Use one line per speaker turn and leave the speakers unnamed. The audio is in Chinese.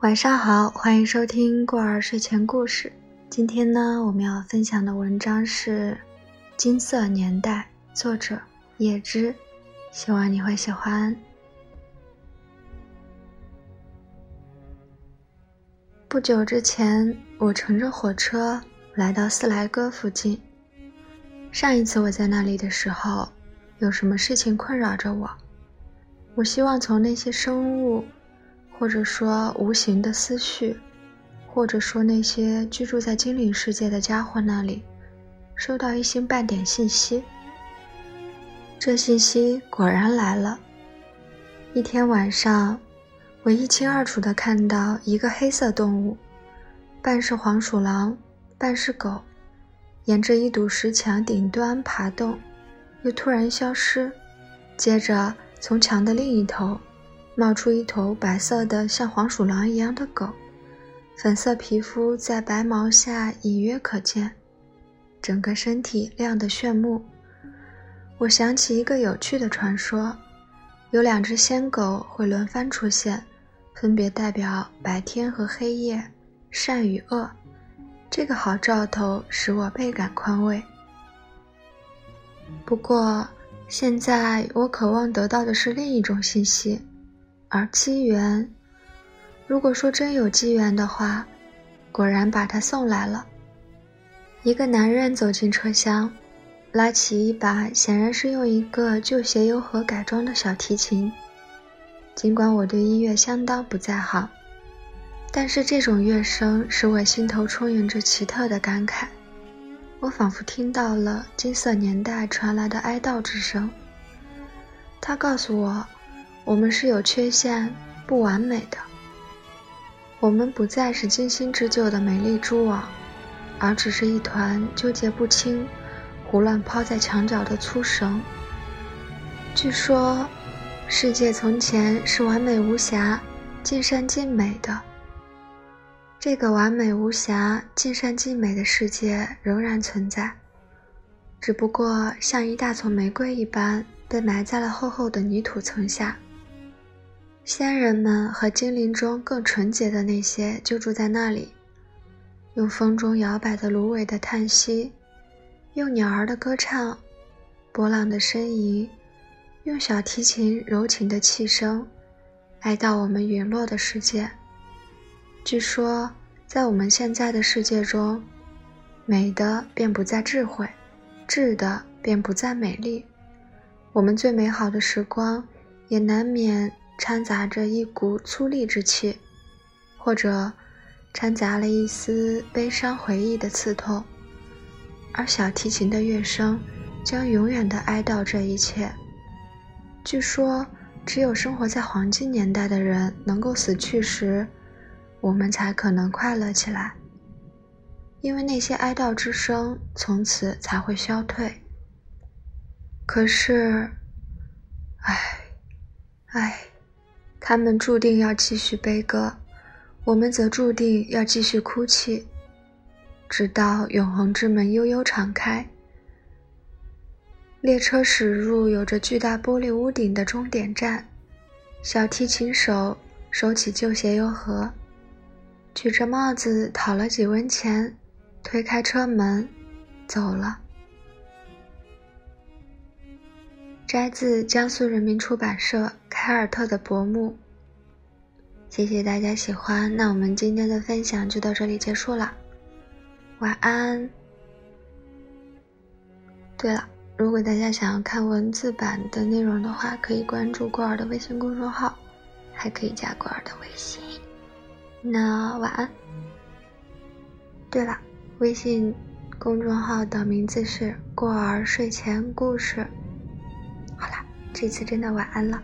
晚上好，欢迎收听过儿睡前故事。今天呢，我们要分享的文章是《金色年代》，作者叶芝，希望你会喜欢。不久之前，我乘着火车来到斯莱戈附近。上一次我在那里的时候，有什么事情困扰着我？我希望从那些生物。或者说无形的思绪，或者说那些居住在精灵世界的家伙那里，收到一星半点信息。这信息果然来了。一天晚上，我一清二楚地看到一个黑色动物，半是黄鼠狼，半是狗，沿着一堵石墙顶端爬动，又突然消失，接着从墙的另一头。冒出一头白色的像黄鼠狼一样的狗，粉色皮肤在白毛下隐约可见，整个身体亮得炫目。我想起一个有趣的传说：有两只仙狗会轮番出现，分别代表白天和黑夜、善与恶。这个好兆头使我倍感宽慰。不过，现在我渴望得到的是另一种信息。而机缘，如果说真有机缘的话，果然把他送来了。一个男人走进车厢，拉起一把显然是用一个旧鞋油盒改装的小提琴。尽管我对音乐相当不在行，但是这种乐声使我心头充盈着奇特的感慨。我仿佛听到了金色年代传来的哀悼之声。他告诉我。我们是有缺陷、不完美的。我们不再是精心织就的美丽蛛网，而只是一团纠结不清、胡乱抛在墙角的粗绳。据说，世界从前是完美无瑕、尽善尽美的。这个完美无瑕、尽善尽美的世界仍然存在，只不过像一大丛玫瑰一般，被埋在了厚厚的泥土层下。仙人们和精灵中更纯洁的那些就住在那里，用风中摇摆的芦苇的叹息，用鸟儿的歌唱，波浪的呻吟，用小提琴柔情的气声，哀悼我们陨落的世界。据说，在我们现在的世界中，美的便不再智慧，智的便不再美丽。我们最美好的时光，也难免。掺杂着一股粗粝之气，或者掺杂了一丝悲伤回忆的刺痛，而小提琴的乐声将永远的哀悼这一切。据说，只有生活在黄金年代的人能够死去时，我们才可能快乐起来，因为那些哀悼之声从此才会消退。可是，唉，唉。他们注定要继续悲歌，我们则注定要继续哭泣，直到永恒之门悠悠敞开。列车驶入有着巨大玻璃屋顶的终点站，小提琴手收起旧鞋油盒，举着帽子讨了几文钱，推开车门，走了。摘自江苏人民出版社凯尔特的薄暮。谢谢大家喜欢，那我们今天的分享就到这里结束了，晚安。对了，如果大家想要看文字版的内容的话，可以关注过儿的微信公众号，还可以加过儿的微信。那晚安。对了，微信公众号的名字是过儿睡前故事。这次真的晚安了。